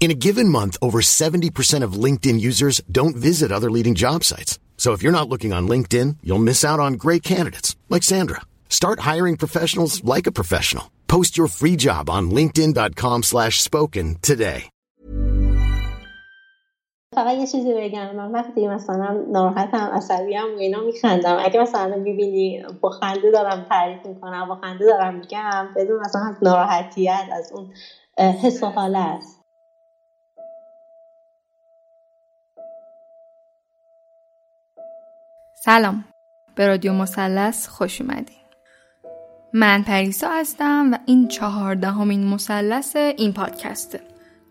In a given month, over 70% of LinkedIn users don't visit other leading job sites. So if you're not looking on LinkedIn, you'll miss out on great candidates like Sandra. Start hiring professionals like a professional. Post your free job on linkedin.com slash spoken today. فقط یه چیزی بگم من وقتی مثلا ناراحتم عصبیم و اینا میخندم اگه مثلا میبینی با خنده دارم تعریف میکنم با خنده دارم میگم بدون مثلا از ناراحتیت از اون حس و حاله است سلام. به رادیو مثلث خوش اومدین. من پریسا هستم و این چهاردهمین مثلث این پادکسته.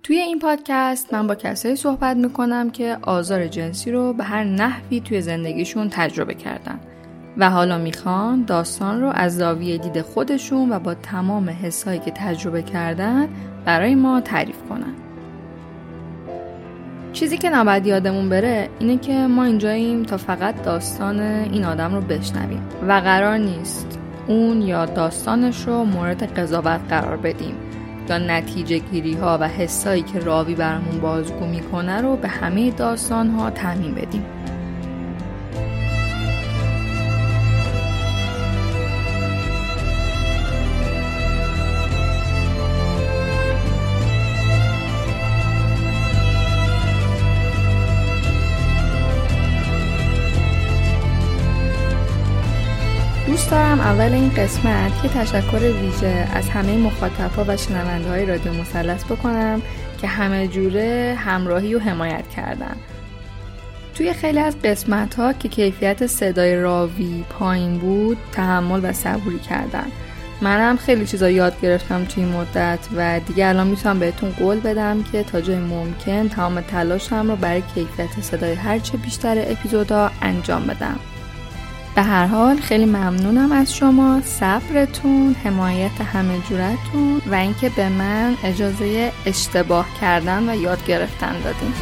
توی این پادکست من با کسایی صحبت می‌کنم که آزار جنسی رو به هر نحوی توی زندگیشون تجربه کردن. و حالا می‌خوان داستان رو از زاویه دید خودشون و با تمام حسایی که تجربه کردن برای ما تعریف کنن. چیزی که نباید یادمون بره اینه که ما اینجاییم تا فقط داستان این آدم رو بشنویم. و قرار نیست اون یا داستانش رو مورد قضاوت قرار بدیم. یا نتیجه گیری ها و حسایی که راوی برامون بازگو می‌کنه رو به همه داستان ها تعمین بدیم. دوست دارم اول این قسمت که تشکر ویژه از همه مخاطبها و شنونده های رادیو مثلث بکنم که همه جوره همراهی و حمایت کردن. توی خیلی از قسمت ها که کیفیت صدای راوی پایین بود تحمل و صبوری کردن. منم خیلی چیزا یاد گرفتم توی این مدت و دیگه الان می‌تونم بهتون قول بدم که تا جای ممکن تمام تلاشم رو برای کیفیت صدای هرچه بیشتر اپیزودا انجام بدم. به هر حال خیلی ممنونم از شما. صبرتون حمایت همه جورتون و اینکه به من اجازه اشتباه کردن و یاد گرفتن دادین.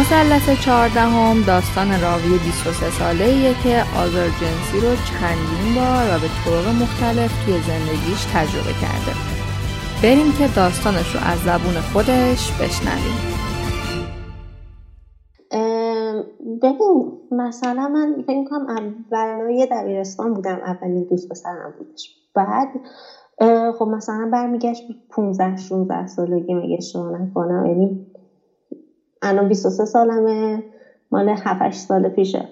مثلث چهاردهم داستان راوی 23 ساله که آزار جنسی رو چندین بار و به طرق مختلف توی زندگیش تجربه کرده. بریم که داستانش رو از زبون خودش بشنویم. ببین مثلا من فکر کنم اولای دبیرستان بودم اولین دوست پسرم بودش. بعد خب مثلا برمیگشت 15 16 سالگی مگه اشتباه نکنم؟ یعنی الان 23 سالمه مال 7 سال پیشه.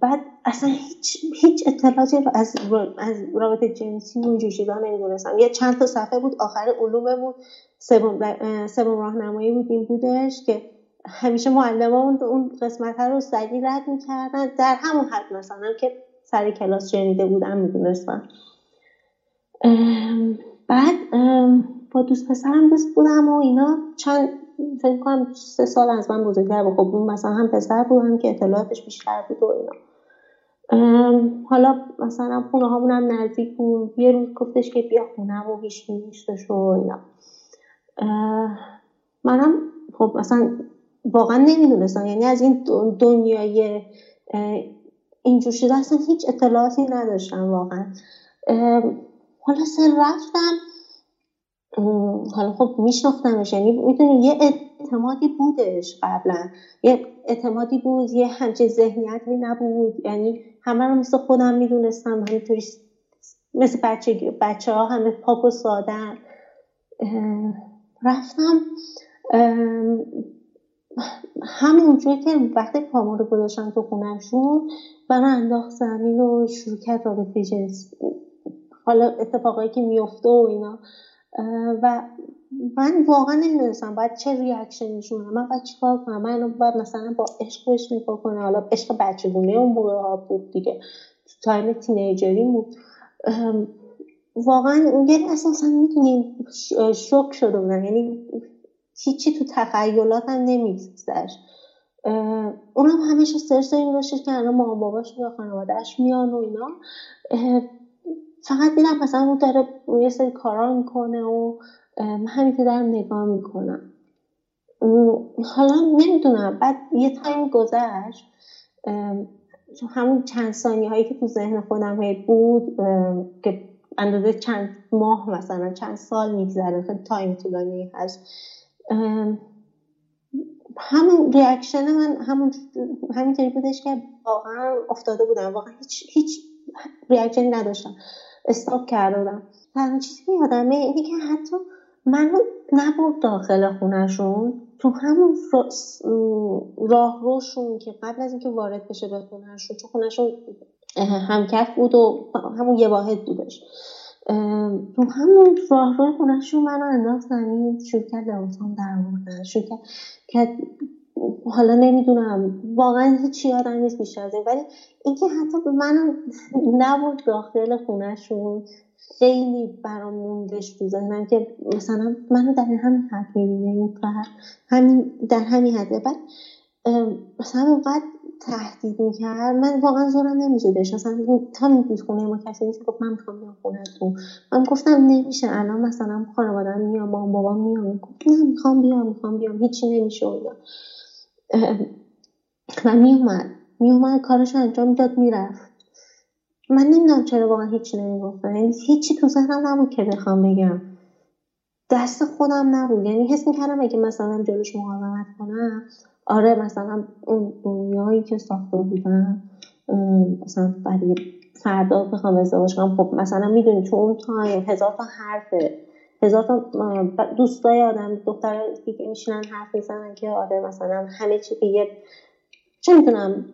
بعد اصلا هیچ هیچ اطلاعاتی از از رابطه جنسی و چیزا نمی‌دونستم. یه چند تا صفحه بود آخر علوممون سوم سوم راهنمایی بود این بودش که همیشه معلممون اون قسمت رو سریع رد می‌کردن. در همون حد مثلا که سر کلاس شنیده بودم می‌دونستم. بعد با دوست پسرم دوست بودم و اینا. چند فکر کنم سه سال از من بزرگتر بود. خب اون مثلا هم پسر بود هم که اطلاعاتش بیشتر بود و اینا. حالا مثلا خونه هامون هم نزدیک بود. یه روز گفتش که بیا خونه و هیچ نیستش و اینا. منم خب اصلا واقعا نمی‌دونستم. یعنی از این دنیای اینجور شده اصلا هیچ اطلاعاتی نداشتم واقعا. خلاصه رفتم حالا خب میشناختمش. یعنی می‌دونی یه اعتمادی بودش قبلا. یه اعتمادی بود یه همچه ذهنیتی نبود. یعنی همه رو مثل خودم می‌دونستم. همینطوری مثل بچه, بچه ها همه پاک و سادن رفتم همونجوری که وقتی پامو رو گذاشتم تو خونهشون من انداخت زمین و شروع کرد رابطه جنسی حالا اتفاقایی که میفته و اینا. و من واقعا نمی‌دونستم باید چه reaction نشون بدم من باید چیکار کنم؟ من باید مثلا با عشقش نگاه کنم. حالا عشق بچگونه اون موقع بود دیگه. تو time teenager ی بود. واقعا یعنی اساسا می‌تونیم شوکه شده بودم یعنی هیچی تو تخیلاتم نمیگذشت. اونم همش استرس این داشتش که الان مامان باباش یا خانوادهش میان و اینا. فقط دیدم مثلا اون داره یه سری کارا می‌کنه و همینطور دارم نگاه می‌کنم. حالا نمی‌دونم. بعد یه time گذشت همون چند ثانیه هایی که تو ذهن خودم بود که اندازه چند ماه مثلا چند سال میگذره خیلی time طولانی هست. همون reaction من همون همینطوری بودش که واقعا افتاده بودم. واقعا هیچ هیچ reaction ی نداشتم. stop کرده بودم. تنها چیزی که یادمه اینه که حتی منو نبرد داخل خونهشون تو همون راه روشون که قبل از اینکه وارد بشه به خونهشون چون خونهشون همکف بود و همون یه واحد بودش. تو همون راه روی خونهشون منو انداخت زمین کرد لباسام در آوردن کرد حالا نمی‌دونم. واقعا هیچ یادم نیست بیشتر از این. ولی اینکه حتی منو نبود داخل خونهشون خیلی برام موندش تو ذهنم که مثلا منو در همین حد می‌بینه این همین در همین حده. بعد مثلا اونقدر تهدید می‌کرد. من واقعا زورم نمیشدش اصلا تا می‌دید خونه ما کسی نیست گفت من می‌خوام بیام خونه تو. من گفتم نمیشه. الان مثلا خانوادم میام مام بابا میام گفت نه می‌خوام بیام می‌خوام بیام. هیچی نمیشه و میومد. میومد کارش انجام می‌داد می‌رفت. من نمی‌دونم چرا واقعا هیچی نمی‌گفتم. یعنی هیچی تو ذهنم نبود که بخوام بگم. دست خودم نبود. یعنی حس می‌کردم اگه مثلا جلوش مقاومت کنم آره مثلا اون دنیایی که ساخته بودم مثلا برای فردا بخوام ازدواج کنم خب مثلا می‌دونی تو اون تایم هزار تا حرفه. هزار تا دوستای آدم دختر دیگه میشینن حرف می‌زنن که آره مثلا همه چی به یه چه می‌تونم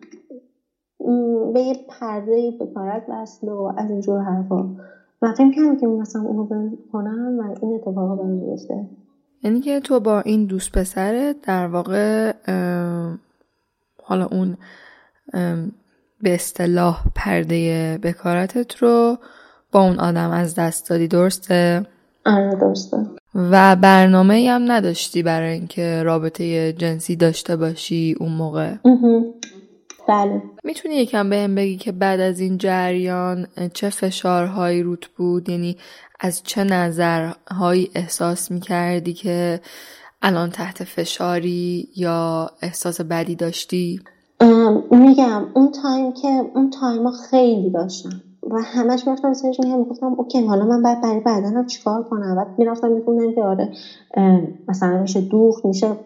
به یه پرده بکارت وصل و از اینجور حرفا و فکر کردم که مثلا اونو کنم و این اتفاقا برام میفته یعنی که تو با این دوست پسرت در واقع حالا اون به اصطلاح پرده بکارتت رو با اون آدم از دست دادی درسته؟ آره و برنامه هم نداشتی برای اینکه رابطه جنسی داشته باشی اون موقع؟ بله. می‌تونی یکم بهم بگی که بعد از این جریان چه فشارهایی روت بود؟ یعنی از چه نظرهایی احساس می‌کردی که الان تحت فشاری یا احساس بدی داشتی؟ میگم اون time که اون time ها خیلی داشتم. و همش می‌رفتم سرش میگم گفتم okay حالا من باید برای بدنم چیکار کنم؟ بعد می‌رفتم میخوندم که آره مثلا میشه دوخت میشه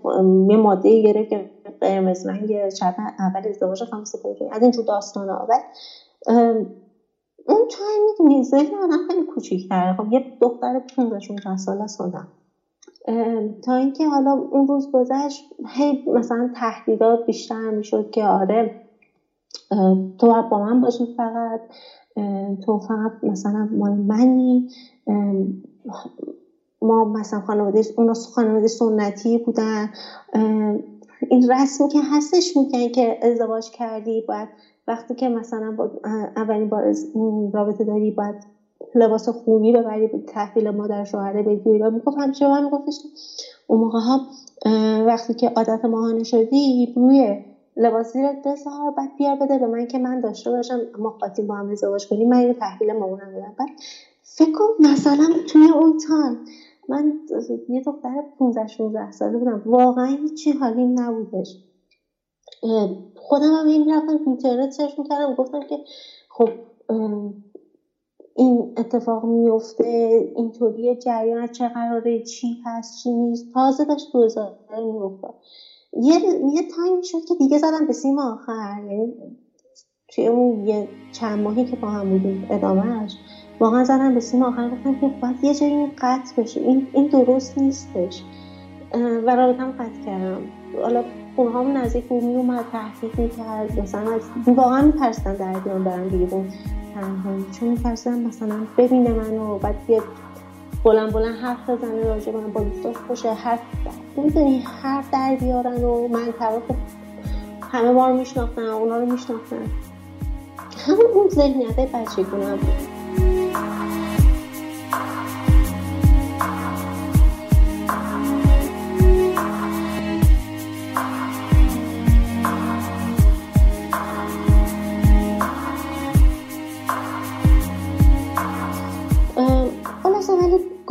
یه ماده گرفت که قرمز رنگ شب اول ازدواج سپوری از اینجور داستان ها. اون time می‌دونی ذهن آدم خیلی کوچیک‌تره. خب یه دختر 15 16 ساله سادم تا اینکه حالا اون روز گذشت هی مثلا تهدیدات بیشتر می‌شد که آره تو باید با من باشی فقط. تو فقط مثلا مال منی ما مثلا خانواده اونا خانواده سنتی بودن. این رسمی که هستش میگن که ازدواج کردی باید وقتی که مثلا با اولین بار رابطه داری باید لباس خونی ببری تحویل مادر شوهره بدی و می‌گفت همیشه من میگفتش اون موقع ها وقتی که عادت ماهانه شدی روی لباس زیرت بذار بعد بیار بده به من که من داشته باشم. ما وقتی با هم ازدواج کنیم. من اینو تحویل مامانم بدم بعد فکر کن مثلا توی اون time من یه دختر 15 16 ساله بودم. واقعا هیچی حالیم نبودش. خودم هم این رفتم اینترنت search می‌کردم. گفتم که خب این اتفاق میفته اینطوری جریان چه قراره چی هست چی نیست. تازه داشت دوزار میفته یه یه تایم شد که دیگه زدم به سیم آخر. یعنی توی اون یه چند ماهی که با هم بودیم ادامهش واقعا زدم به سیم آخر گفتم که باید یه جایی قطع بشه. این, این درست نیستش. و رابطم قطع کردم. حالا خونه همون نزدیک بود میومد تحقیق می‌کرد. مثلا از واقعا میترسیدم در بیان برم بیرون تنهایی چون میترسیدم مثلا ببینه منو بعد یه بلند بلند حرف بزنه راجع من با دوستاش باشه حرف می‌دونی حرف در بیارن و من طرف همه بار میشناختن اونا رو میشناختن. همون اون ذهنیت بچگونه بود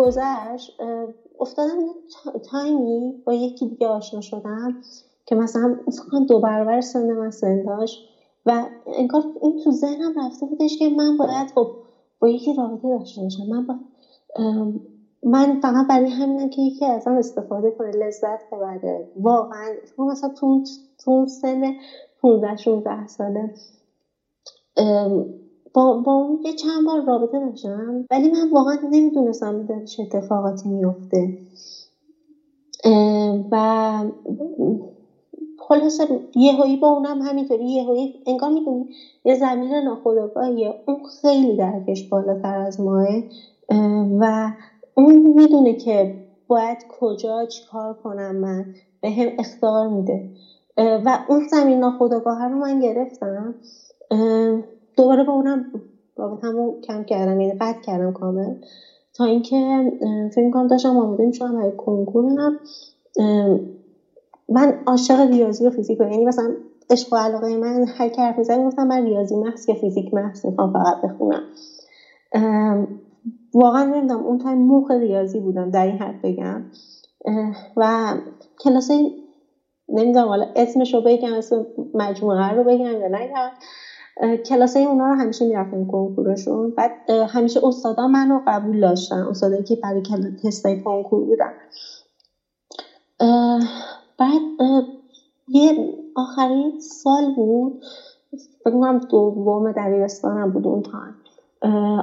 گذشت افتادم یه تایمی با یکی دیگه آشنا شدم که مثلا فکر دو برابر سن من سن داشت و انگار این تو ذهنم رفته بودش که من باید خب با یکی رابطه داشته باشم. من باید من فقط برای همینم که یکی از استفاده کنه لذت ببره. واقعا چون مثلا تو تو سن 15 16 ساله با, با اون یه چند بار رابطه داشتم ولی من واقعا نمی‌دونستم چه اتفاقاتی میفته و خلاصه یهویی با اونم همینطوری یهویی انگار می‌دونی یه زمین ناخودآگاهیه اون خیلی درکش بالاتر از ماه و اون می‌دونه که باید کجا چیکار کنم من به هم اختار میده. و اون تصمیم ناخودآگاه رو من گرفتم. دوباره با اونم رابطمو کم کردم یعنی قطع کردم کامل. تا اینکه فکر کنم داشتم آماده می‌شدم برای کنکورم من عاشق ریاضی و فیزیک یعنی مثلا عشق و علاقه من هر که حرف می‌زنم گفتم من ریاضی محض یا فیزیک محض می‌خوام فقط بخونم. واقعا نمی‌دونم اون تایم مخ ریاضی بودم در این حد بگم. و کلاس نمی‌دونم حالا اسمش رو بگم اسم مجموعه رو بگم یا نگم کلاس اونا رو همیشه می‌رفتم کنکورشون بعد همیشه استادا منو قبول داشتن استادایی که برای تستای کنکور بودن. بعد یه آخرین سال بود. بگم دوم دبیرستانم بود اون تایم.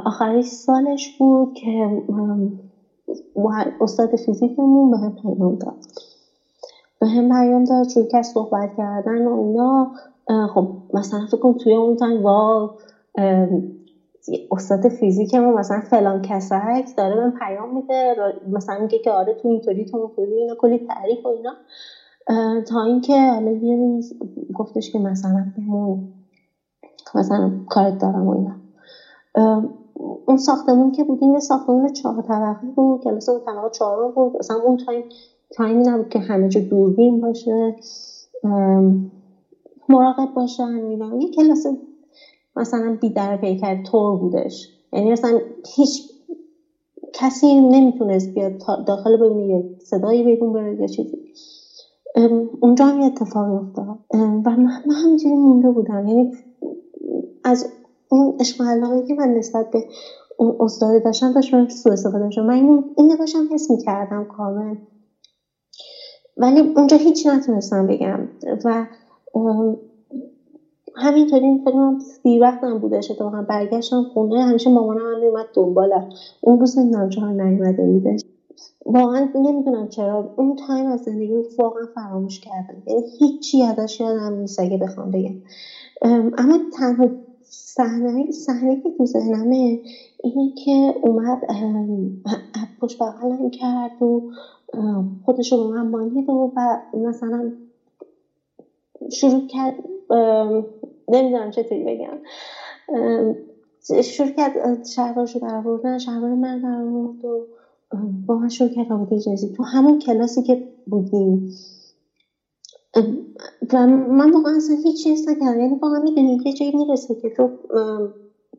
آخرین سالش بود که استاد فیزیکمون بهم پیام داد. بهم پیام داد چون که صحبت کردن و اینا. خب مثلا فکر کن توی اون تایم وا استاد فیزیک ما مثلا فلان کسک داره من پیام میده مثلا میگه که آره تو اینطوری تو اونطوری اینا کلی تعریف و اینا. تا اینکه حالا یه روز گفتش که مثلا بهمون مثلا کارت دارم و اینا. اون ساختمون که بودیم یه ساختمون چهار طبقه بود کلاس طبقه چهارم بود. مثلا اون تایم تایمی نبود که همه جا دوربین باشه. مراقب باشن اینا یه کلاس مثلا بی در پیکر طور بودش. یعنی مثلا هیچ کسی نمی‌تونست بیاد داخل ببینه یه صدایی بیرون بره یا چیزی. اونجا هم یه اتفاقی افتاد. و من همینجوری مونده بودم. یعنی از اون عشق علاقه که من نسبت به اون استاد داشتم داشت من سو استفاده داشتم من این داشتم حس می‌کردم کامل ولی اونجا هیچ نتونستم بگم. و همینطوری فکر کنم سی وقتم بودش اتفاقا برگشتم خونه همیشه مامانم هم میومد دنبالم. اون روز نمی‌دونم چهار نیومده بودش واقعا نمی‌دونم چرا. اون تایم از زندگی واقعا فراموش کردم. یعنی هیچی ازش یادم نیست اگه بخوام بگم. اما تنها صحنه صحنه که تو ذهنمه اینه که اومد پشت بغلم کرد و خودش رو به من مانید و مثلا شروع کرد نمی‌دونم چطوری بگم. شروع کرد شلوارش رو در آوردن شلوار من در آورد و با من شروع کرد رابطه جنسی. تو همون کلاسی که بودیم و من واقعا اصلا هیچ چیز نکردم. یعنی واقعا می‌دونی یه جایی می‌رسه که تو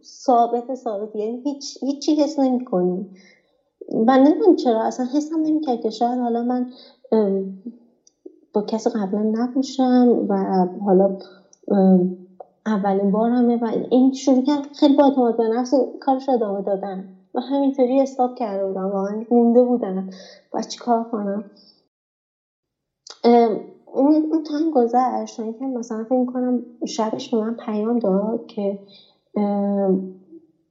ثابت ثابت یعنی هیچ هیچی حس نمی کنی و نمی‌دونم چرا اصلا حسم نمی‌کرد که شاید حالا من با کسی قبلا نباشم و حالا اولین بارمه و این شروع کرد خیلی با اعتماد به نفس کارش ادامه دادن و همینطوری استاپ کرده بودم واقعا مونده بودم چیکار کنم. اون, اون تایم گذشت اینکه مثلا فکر کنم شبش به من پیام داد که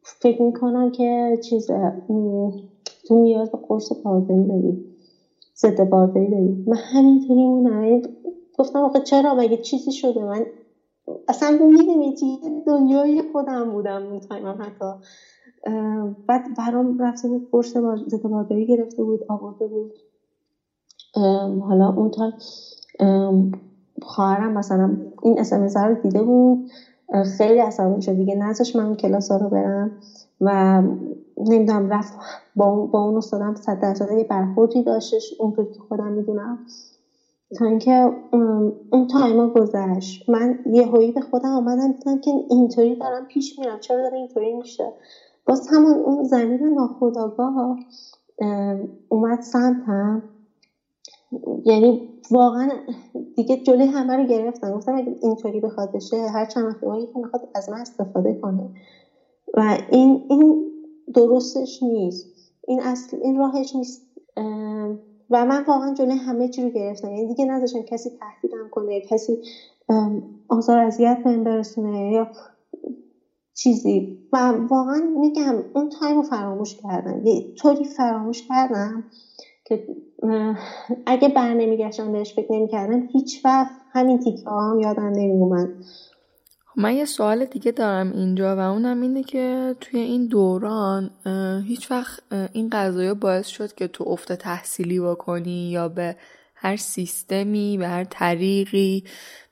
فکر می‌کنم که چیز تو نیاز به قرص بارداری داری ضد بارداری داری من همینطوری مونم گفتم آقا چرا مگه چیزی شده؟ من اصلا می‌دونی دنیای خودم بودم اون تایم حتی. بعد برام رفته بود قرص ضد بارداری گرفته بود آورده بود. حالا اون تا خواهرم مثلا این اسمس رو دیده بود. خیلی عصبانی شد. دیگه نذاش من کلاس ها رو برم. و نمی‌دونم رفت با اون, با اون استادم صد درصد یه برخوردی داشتش اونطور که خودم می‌دونم. تا اینکه اون تایما گذشت. من یه هایی به خودم آمدم دیدم که اینطوری دارم پیش میرم. چرا داره اینطوری میشه؟ باز همون اون زمین ناخداگاه اومد سمتم. یعنی واقعا دیگه جلوی همه رو گرفتم. گفتم اگه اینطوری بخواد بشه هر چند وقت یکی می‌خواد از من استفاده کنه. و این این درستش نیست. این اصل این راهش نیست. و من واقعا جلوی همه چی رو گرفتم. یعنی دیگه نذاشتم کسی تهدیدم کنه کسی آزار اذیت بهم برسونه یا چیزی. و واقعا میگم اون تایم رو فراموش کردم. یه طوری فراموش کردم که اگه بر نمیگشتم بهش فکر نمی‌کردم هیچ وقت همین تیکه هم یادم نمیومد من یه سوال دیگه دارم اینجا و اونم اینه که توی این دوران هیچ وقت این قضایی باعث شد که تو افت تحصیلی بکنی یا به هر سیستمی به هر طریقی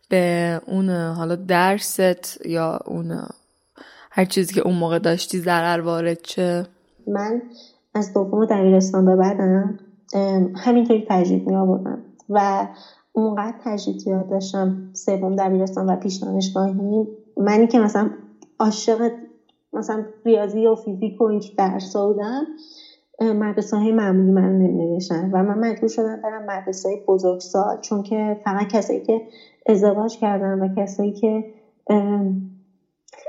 به اون حالا درست یا اون هر چیزی که اون موقع داشتی ضرر وارد چه من از دوم دبیرستان به بعدم همینطوری تجدید می آوردم و اونقدر تجدید یاد داشتم سوم دبیرستان و پیش دانشگاهی منی که مثلا عاشق مثلا ریاضی و فیزیک و این درس بودم مدرسه های معمولی من نمی و من مجبور شدم برم مدرسه های بزرگسال چون که فقط کسایی که ازدواج کردن و کسایی که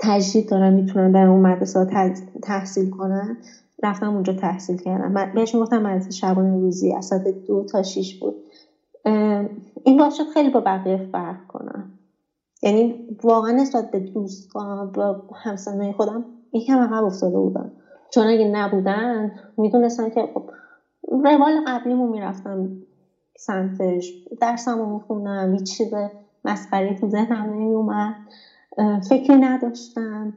تجدید دارن می‌تونن در اون مدرسه تحصیل کنن رفتم اونجا تحصیل کردم. من بهش می‌گفتم مدرسه شبانه روزی از دو تا شیش بود. این باعث خیلی با بقیه فرق کنم یعنی واقعا نسبت به دوستان با همسنهای خودم یکم عقب افتاده بودن. چون اگه نبودن می‌دونستن که خب روال قبلیمو می‌رفتم سمتش درسمو میخوندم هیچ چیز مسخره تو ذهنم نمیومد فکری نداشتم.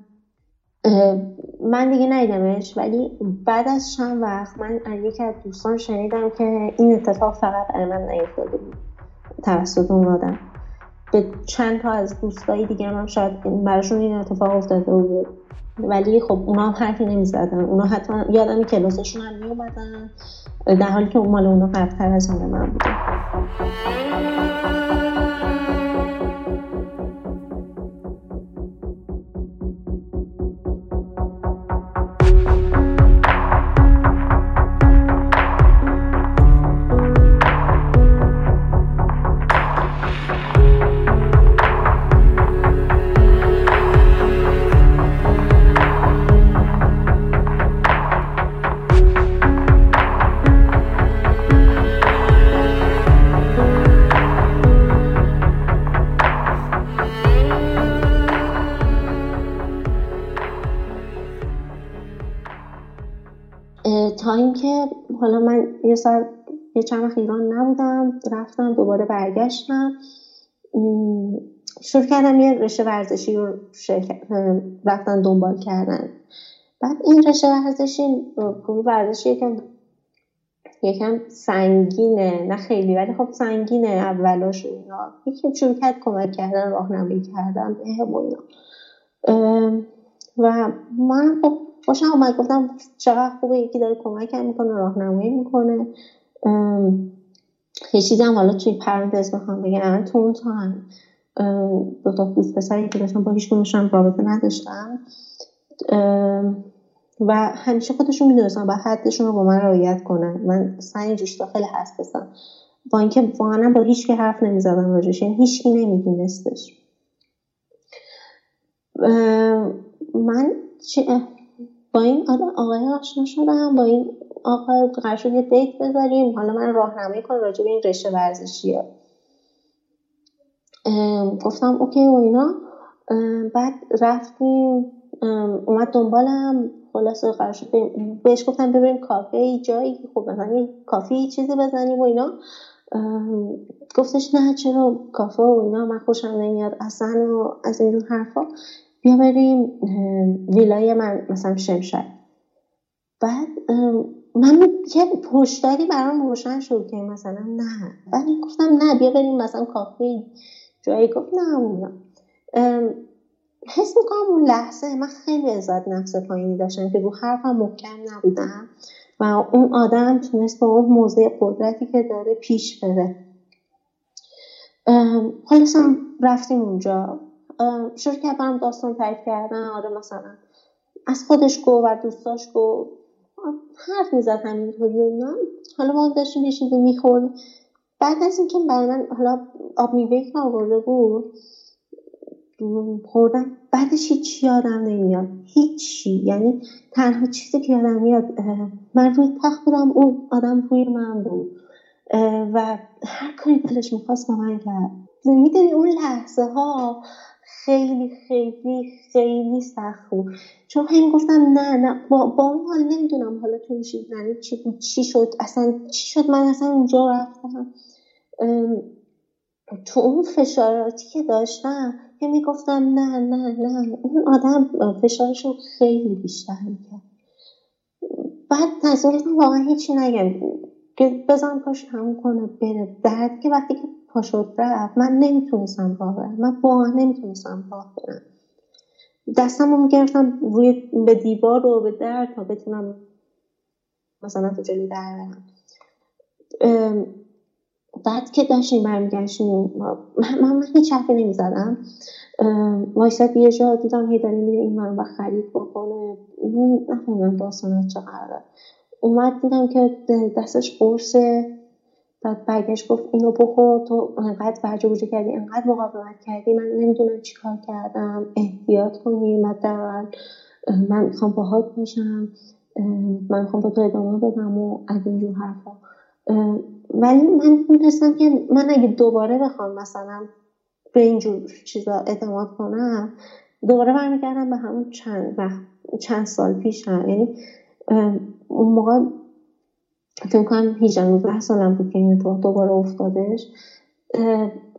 من دیگه ندیدمش ولی بعد از چند وقت من از یکی از دوستان شنیدم که این اتفاق فقط برای من نیفتاده بود توسط اون آدم. به چند تا از دوستایی دیگه هم شاید براشون این اتفاق افتاده بود. ولی خب اونا هم حرفی نمی‌زدن. اونا حتی یادم کلاسشون هم میومدن در حالی که اون مال اونا قبلتر از من بوده. حالا من یه سال یه چند وقت ایران نبودم رفتم دوباره برگشتم. شروع کردم یه رشته ورزشی رو رفتن دنبال کردن. بعد این رشته ورزشی ورزشی یکم یکم سنگینه نه خیلی ولی خب سنگینه اولاش اینا. یکی شروع کرد کمک کردن راهنمایی کردن به و من خب خوشم اومد گفتم چقدر خوبه یکی داره کمکم می‌کنه راهنمایی می‌کنه. یه چیزی هم حالا توی پرانتز بخوام بگم. تو اون تایم دو تا دوست پسری که داشتم با هیچ رابطه نداشتم. و همیشه خودشون می‌دونستن با حدشون رو با من رعایت کنن. من سعی جوش خیلی حساسم. با اینکه واقعا با هیچ که حرف نمی‌زدم راجش یعنی هیچکی نمیدونستش. من با این آقای آشنا شدم با این آقا قرار شد یه دیت بذاریم. حالا من راهنمایی کنم راجع به این رشته ورزشیه. گفتم اوکی و اینا. بعد رفتیم اومد دنبالم. خلاصه قرار شد بهش گفتم ببریم کافه جایی خب مثلا کافی چیزی بزنیم و اینا. گفتش نه چرا کافه و اینا من خوشم نمیاد اصلا و از این حرفا. بیا بریم ویلای من مثلا شمشک بعد من یه پشتاری برام روشن شد که مثلا نه. ولی گفتم نه بیا بریم مثلا کافه جایی. گفت نه حس می‌کنم اون لحظه من خیلی عزت نفس پایینی داشتم که رو حرفم محکم نبودم و اون آدم تونست با اون موضع قدرتی که داره پیش بره. خلاصم رفتیم اونجا. شروع کردم داستان تعریف کردن آره مثلا. از خودش گو و دوستاش گو حرف می‌زد همینطوری و اینا. حالا ما داشتیم یه چیزی می‌خوریم بعد از اینکه برای من حالا آب میوه که آورده بود خوردم. بعدش هیچ یادم نمیاد. هیچی. یعنی تنها چیزی که یادم میاد من روی تخت بودم اون آدم روی من بود. و هر کاری دلش می‌خواست با من کرد. می‌دونی اون لحظه ها خیلی خیلی خیلی سخت بود. چون همین گفتم نه نه با, با اون حال نمی‌دونم حالا تو یعنی چی, چی شد اصلا چی شد؟ من اصلا اونجا رفتم. تو اون فشاراتی که داشتم که می‌گفتم نه نه نه اون آدم فشارش رو خیلی بیشتر می‌کرد. بعد گرفتم واقعا هیچی نگم. بزن پاش تموم کنه بره. درد که وقتی که پاشد رفت. من نمی‌تونستم راه برم. من واقعا نمی‌تونستم راه برم. دستم رو می‌گرفتم روی به دیوار رو به در تا بتونم مثلا تو جلوی در برم. بعد که داشتیم برمیگشتیم من, من هیچ حرفی نمی‌زدم. وایساد یه جا دیدم هی داره میره این و خرید بکنه. نفهمیدم داستان چه قراره. اومد دیدم که دستش قرصه. بعد برگشت گفت اینو بخور تو انقدر برجه بوجه کردی انقدر مقاومت کردی من نمی‌دونم چیکار کردم احتیاط کنی مدل من می‌خوام باهات باشم من می‌خوام با تو ادامه بدم و از اینجور حرفا. ولی من می‌دونستم که من اگه دوباره بخوام مثلا به اینجور چیزا اعتماد کنم دوباره برمیگردم به همون چند چند سال پیش هم یعنی اون موقع فکر کنم 18 19 سالم بود که این اتفاق دوباره افتادش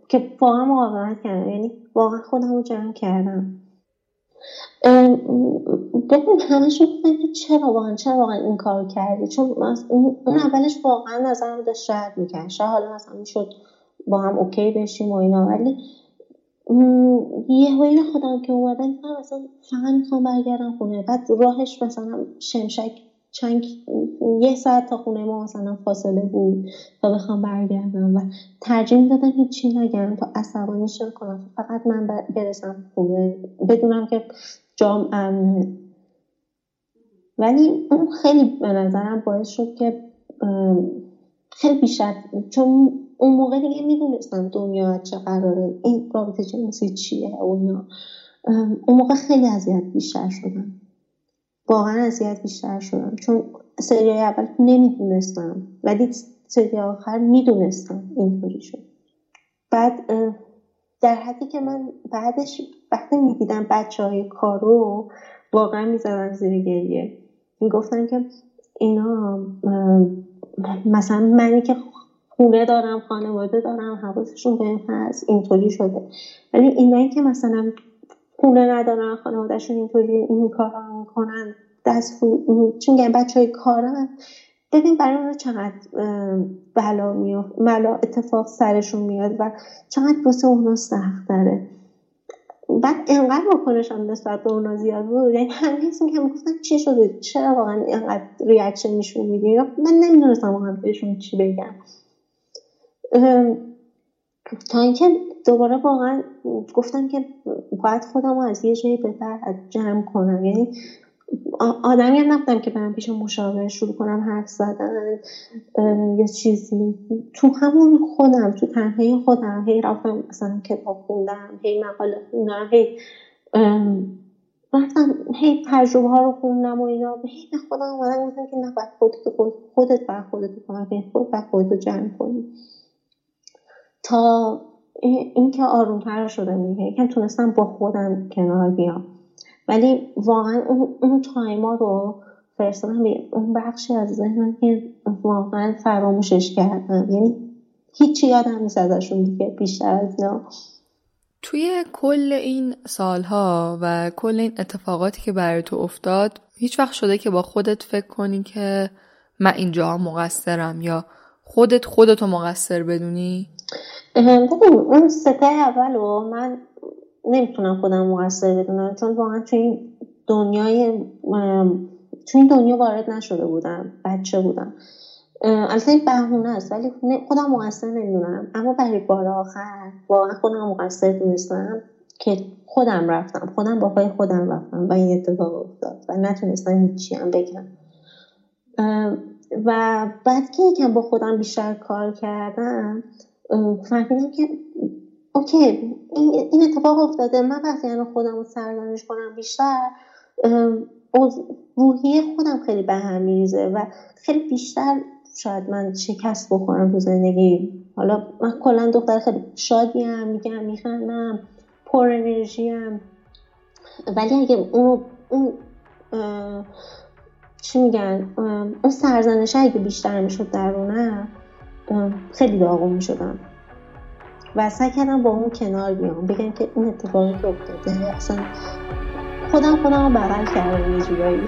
که واقعا مقاومت کردم. یعنی واقعا خودم رو جمع کردم. ببین همش گفتن که چرا واقعا چرا واقعا این کار کردی؟ چون اون اولش واقعا نظرم داشت شاید می‌کرد. شاید حالا مثلا می‌شد با هم اوکی بشیم و اینا ولی یه هایی خودم که اومدم مثلا فقط می‌خوام برگردم خونه. بعد راهش مثلا شمشک چند یه ساعت تا خونه ما مثلا فاصله بود تا بخوام برگردم و ترجیح دادم هیچی نگم تا عصبانی کنم فقط من برسم خونه بدونم که جام امنه ولی اون خیلی به نظرم باعث شد که خیلی بیشتر چون اون موقع دیگه می‌دونستم دنیا چه قراره این رابطه جنسی چیه اون اون موقع خیلی اذیت بیشتر شدم. واقعا اذیت بیشتر شدم. چون سری اول نمی‌دونستم ولی سری آخر می‌دونستم اینطوری شد. بعد در حدی که من بعدش وقتی می‌دیدم بچه های کارو واقعا می‌زدن زیر گریه. می‌گفتن که اینا مثلا منی که خونه دارم خانواده دارم حواسشون به هست اینطوری شده. ولی اینایی که مثلا خونه ندارن خانوادهشون اینطوری این کار می‌کنن دست چون بچه های کارن ببین برای اون چقدر بلا میاد بلا اتفاق سرشون میاد و چقدر واسه اونا سخت داره بعد انقدر واکنشم نسبت به اونا زیاد بود یعنی همه حس که گفتن چی شده چرا واقعا اینقدر ریاکشن نشون میدی من نمی‌دونستم واقعا بهشون چی بگم. تا اینکه دوباره واقعا گفتم که باید خودم رو از یه جایی به بعد جمع کنم. یعنی آدمی هم نبودم که برم پیش مشاور شروع کنم حرف زدن یا چیزی. تو همون خودم تو تنهایی خودم هی رفتم مثلا کتاب خوندم هی مقاله خوندم هی رفتم هی تجربه ها رو خوندم و اینا. هی خودم اومدم گفتم که نه باید خودت خودت بر خودت کمک خودت بر خودت جمع کنی. تا اینکه آرومتر شده میگه یکم تونستم با خودم کنار بیام. ولی واقعا اون, اون تایما رو فرستادم اون بخشی از ذهنم که واقعا فراموشش کردم. یعنی هیچی یادم نیست ازشون دیگه بیشتر از اینا. توی کل این سالها و کل این اتفاقاتی که برای تو افتاد هیچ وقت شده که با خودت فکر کنی که من اینجا مقصرم یا خودت خودتو مقصر بدونی؟ ببین اون سته اول رو من نمی‌تونم خودم مقصر بدونم چون واقعا توی این دنیای توی این دنیا وارد نشده بودم بچه بودم. البته این بهونه است ولی خودم مقصر نمی‌دونم. اما برای بار آخر واقعا خودم مقصر دونستم که خودم رفتم خودم با پای خودم رفتم و این اتفاق افتاد و نتونستم هیچی هم بگم. و بعد که یکم با خودم بیشتر کار کردم فهمیدم که اوکی این اتفاق افتاده. من وقتی خودم رو سرزنش کنم بیشتر روحی خودم خیلی به هم میریزه و خیلی بیشتر شاید من شکست بخورم تو زندگی. حالا من کلا دختر خیلی شادیم میگم میخندم پر انرژیم. ولی اگه اون اون چی میگن؟ اون سرزنش اگه بیشتر می‌شد درونه خیلی داغون می‌شدم. و سعی کردم با اون کنار بیام بگم که این اتفاقی که افتاده اصلا خودم خودم بغل کردم یه جورایی.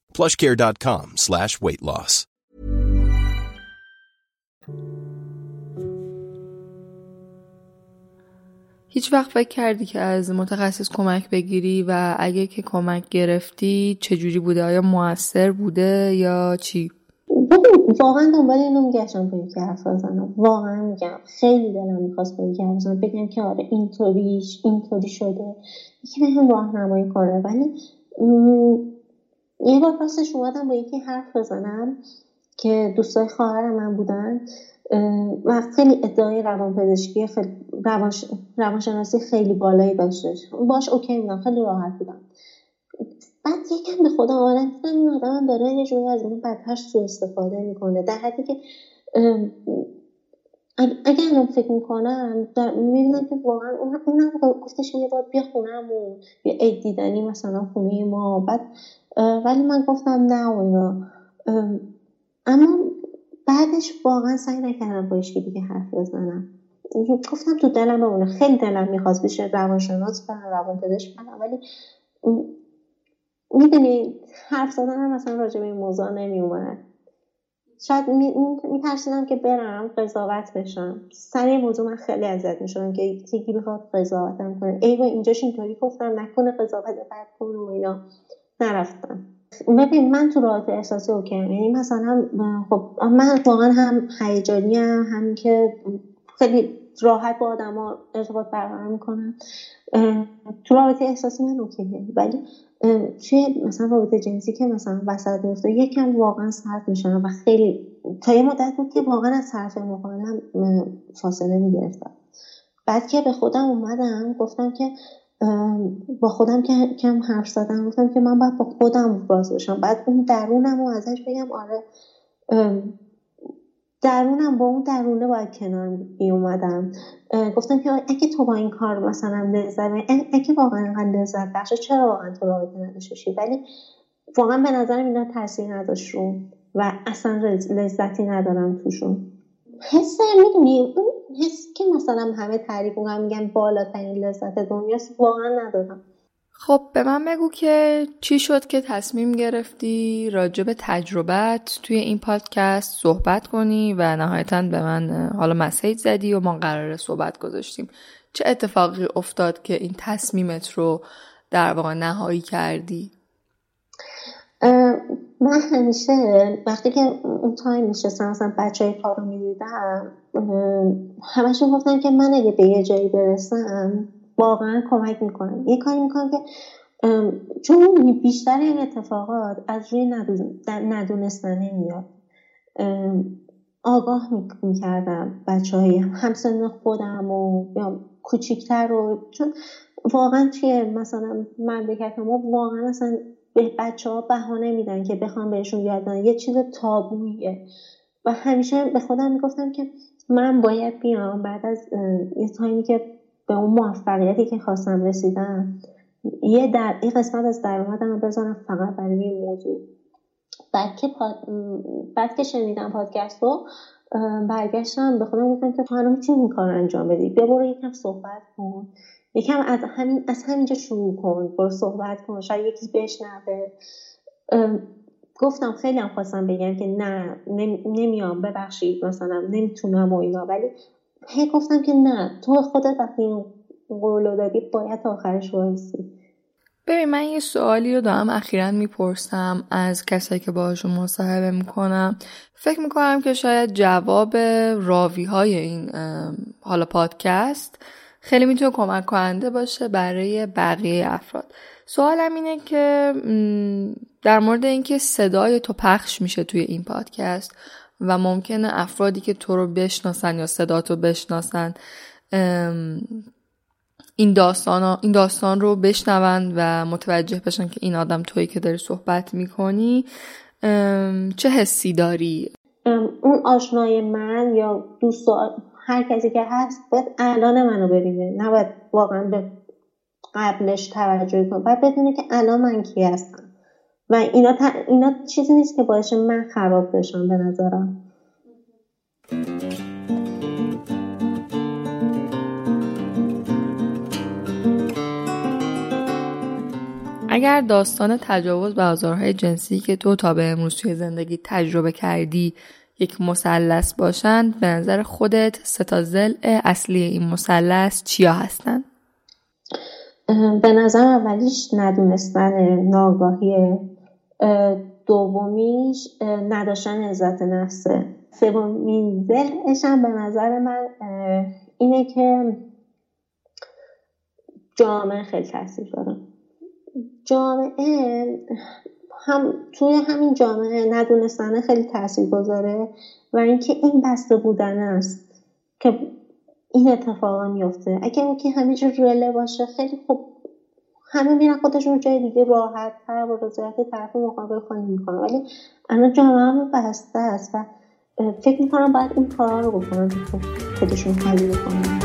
plushcare.com slash weight loss. هیچ وقت فکر کردی که از متخصص کمک بگیری و اگه که کمک گرفتی چجوری بوده؟ آیا موثر بوده یا چی؟ واقعا دنبال اینو میگشتم با یکی حرف بزنم واقعا میگم خیلی دلم می‌خواست با یکی حرف بگم که آره اینطوریش اینطوری شده یکی به هم راهنمایی کنه ولی یه بار راستش اومدم با یکی حرف بزنم که دوستای خواهر من بودن. و خیلی ادعای روانپزشکی خیلی روانشناسی خیلی بالایی داشتش. باش اوکی بودم خیلی راحت بودم. بعد یکم به خدا آمدن دیدم این داره یه جوری از من بدتر سو استفاده می‌کنه. در حدی که اگر الان فکر می‌کنم می‌بینم که واقعا اونم گفتش یه بار بیا خونهمون بیا عید دیدنی مثلا خونه ما. بعد ولی من گفتم نه و اینا. اما بعدش واقعا سعی نکردم با که دیگه حرف بزنم. گفتم تو دلم بمونه خیلی دلم می‌خواست بشه روانشناس و روانپزشک کنم ولی می‌دونی حرف زدن هم مثلا راجع به این موضوع نمیومد شاید میترسیدم که برم قضاوت بشم. سر این موضوع من خیلی اذیت می‌شدم که یکی بخواد قضاوتم کنه. ای با اینجاش اینطوری گفتم نکنه قضاوت بد کن و اینا. نرفتم. ببین من تو رابطه احساسی اوکی یعنی مثلا خب من واقعا هم هیجانی هم, هم که خیلی راحت با آدما ارتباط برقرار می‌کنم. تو رابطه احساسی من اوکیه. ولی توی مثلا رابطه جنسی که مثلا وسط میفته یکم واقعا سرد میشن و خیلی تا یه مدت بود که واقعا از طرف مقابلم فاصله می‌گرفتم. بعد که به خودم اومدم گفتم که با خودم که کم حرف زدم گفتم که من باید با خودم راز باشم بعد اون درونم رو ازش بگم آره. درونم با اون درونه باید کنار می اومدم گفتم که اگه تو با این کار مثلا لذت اگه واقعا اینقدر لذت بخشه چرا واقعا تو رابطه نداشته ولی واقعا به نظرم اینا تاثیر نداشت رو. و اصلا لذتی ندارم توشون. حس می‌دونی حس که مثلا همه تعریف میگن بالاترین لذت دنیاست واقعا ندارم خب به من بگو که چی شد که تصمیم گرفتی راجع به تجربت توی این پادکست صحبت کنی و نهایتا به من حالا مسیج زدی و ما قرار صحبت گذاشتیم چه اتفاقی افتاد که این تصمیمت رو در واقع نهایی کردی؟ من همیشه وقتی که اون تایم میشستم مثلا بچه های کار می‌دیدم همشون گفتن که من اگه به یه جایی برسم واقعا کمک می‌کنم یه کاری می‌کنم که چون بیشتر این اتفاقات از روی ندونستنه میاد. آگاه می‌کردم بچه های همسن خودم و یا کوچیکتر رو. چون واقعا توی مثلا مملکت ما واقعا اصلا به بچه ها بهانه میدن که بخوام بهشون یاد یه چیز تابویه. و همیشه به خودم می‌گفتم که من باید بیام. بعد از یه تایمی که به اون موفقیتی که خواستم رسیدم یه در این قسمت از درآمدم بزنم فقط برای این موضوع. بعد که, بعد که شنیدم پادکست رو برگشتم به خودم گفتم که هنوز چی این کار انجام بدی؟ بیا برو یکم صحبت کن. یکم از همین از همینجا شروع کن برو صحبت کن شاید یکی بشنوه. گفتم خیلی هم خواستم بگم که نه نمیام ببخشید مثلا نمی‌تونم و اینا ولی هی گفتم که نه تو خودت وقتی این قولو دادی باید آخرش وایسی. ببین من یه سوالی رو دارم اخیرا می‌پرسم از کسایی که باهاشون مصاحبه می‌کنم. فکر می‌کنم که شاید جواب راوی های این حالا پادکست خیلی می‌تونه کمک کننده باشه برای بقیه افراد سوالم اینه که در مورد اینکه صدای تو پخش میشه توی این پادکست و ممکنه افرادی که تو رو بشناسن یا صدا تو بشناسن این داستان, این داستان رو بشنون و متوجه بشن که این آدم تویی که داری صحبت می‌کنی چه حسی داری؟ اون آشنای من یا دوست هر کسی که هست باید الان منو ببینه. نباید واقعا به قبلش توجه کنه. باید بدونه که الان من کی هستم. و اینا, اینا چیزی نیست که باشه من خراب بشم به نظرم. اگر داستان تجاوز و آزارهای جنسی که تو تا به امروز توی زندگی تجربه کردی یک مثلث باشند به نظر خودت ستا اصلی این مثلث چیا هستند؟ به نظر اولیش ندونستن ناگاهی دومیش نداشتن عزت نفسه سومین ذلش هم به نظر من اینه که جامعه خیلی تاثیر داره. جامعه هم توی همین جامعه ندونستن خیلی تاثیر گذاره و اینکه این بسته بودن است که این اتفاقا میفته اگر اینکه همه جور رله باشه خیلی خوب همه میرن خودشون جای دیگه راحت تر با رضایت طرف مقابل خواهی می‌کنن. ولی الان جامعه هم بسته است و فکر می‌کنم باید این کارا رو بکنن خودشون حلی بکنن.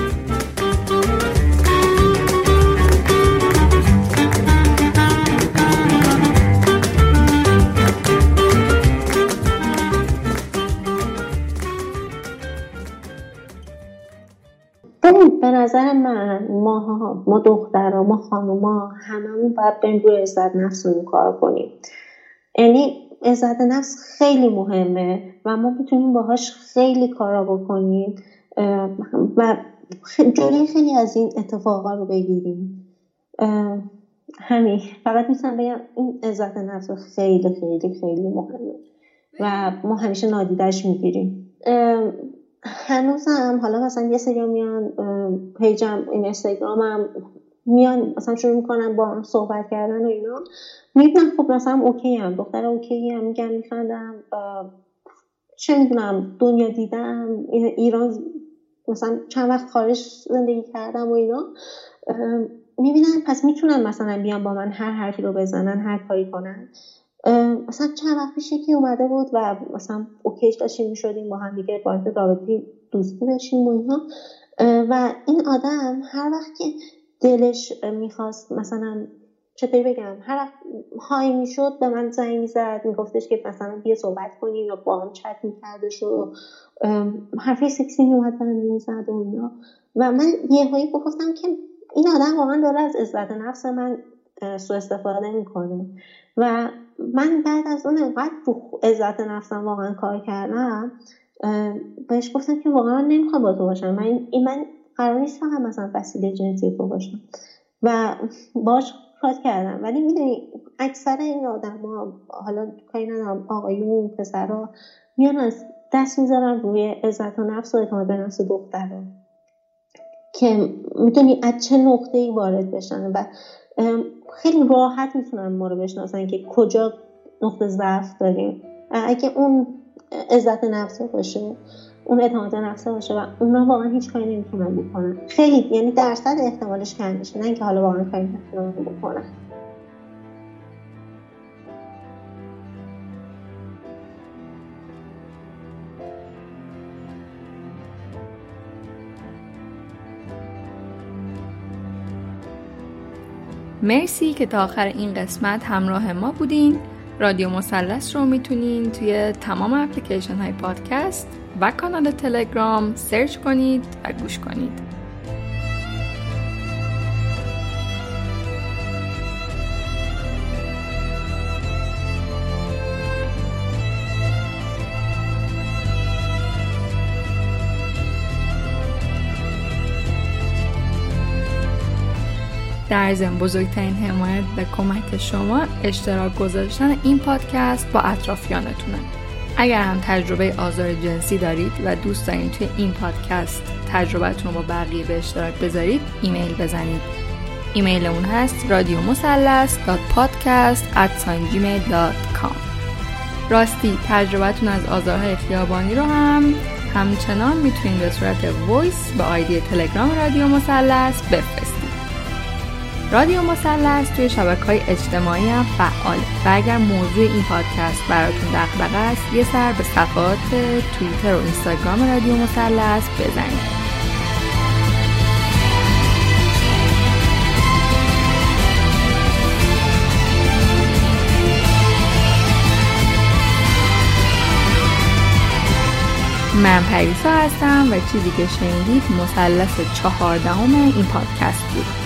به نظر من ما ما دخترها ما خانوما هممون باید بریم روی عزت نفسمون کار کنیم. یعنی عزت نفس خیلی مهمه و ما می‌تونیم باهاش خیلی کارا بکنیم و جلوی خیلی از این اتفاقا رو بگیریم. همین. فقط می‌تونم بگم این عزت نفس خیلی خیلی خیلی مهمه و ما همیشه نادیدش می‌گیریم. هنوزم حالا مثلا یه سری میان page م این هم میان مثلا شروع می‌کنن با هم صحبت کردن و اینا. می‌بینم خب مثلا okay هم دختر okay هم میگم میخندم چه می‌دونم دنیا دیدم ایران مثلا چند وقت خارج زندگی کردم و اینا. می‌بینن پس می‌تونن مثلا بیان با من هر حرفی رو بزنن هر کاری کنن. مثلا چند وقت پیش یکی اومده بود و مثلا اوکیش داشتیم می‌شدیم با هم دیگه وارد رابطه دوستی بشیم و اینا. و این آدم هر وقت که دلش می‌خواست مثلا چطوری بگم هر وقت های می‌شد به من زنگ می‌زد میگفتش که مثلا بیا صحبت کنیم یا با هم چت میکردش و حرفی سکسی میومد من می‌زد و اینا. و من یه هایی گفتم که این آدم واقعا داره از عزت نفس من سوء استفاده می‌کنه. و من بعد از اون انقدر عزت نفسم واقعا کار کردم بهش گفتم که واقعا من نمی‌خوام با تو باشم. من این من قرار نیست فقط مثلا وسیله جنسی تو باشم. و باش کار کردم. ولی می‌دونی اکثر این آدم ها حالا کاری ندارم آقایون پسرها میان از دست می‌ذارن روی عزت و نفس و اعتماد به نفس دخترها که می‌تونی از چه نقطه ای وارد بشن و خیلی راحت می‌تونن ما رو بشناسن که کجا نقطه ضعف داریم. اگه اون عزت نفسه باشه اون اعتماد نفسه باشه و اونا واقعا هیچ کاری نمی‌تونن بکنن. خیلی یعنی درصد احتمالش کم میشه نه اینکه حالا واقعا کاری نمی‌تونن بکنن. مرسی که تا آخر این قسمت همراه ما بودین. رادیو مثلث رو می‌تونین توی تمام اپلیکیشن های پادکست و کانال تلگرام سرچ کنید و گوش کنید. در ضمن بزرگترین حمایت و کمک شما اشتراک گذاشتن این پادکست با اطرافیانتونه. اگر هم تجربه آزار جنسی دارید و دوست دارید توی این پادکست تجربتون رو با بقیه به اشتراک بذارید ایمیل بزنید. ایمیلمون هست رادیو مثلث راستی تجربتون از آزارهای خیابانی رو هم همچنان می‌تونید به صورت voice به آیدی تلگرام رادیو مثلث بفرستید. رادیو مثلث توی شبکه های اجتماعی هم فعال. و اگر موضوع این پادکست براتون دقدقه است یه سر به صفحات توییتر و اینستاگرام رادیو مثلث بزنید. من پریسا هستم و چیزی که شنیدید مثلث چهاردهم این پادکست بود.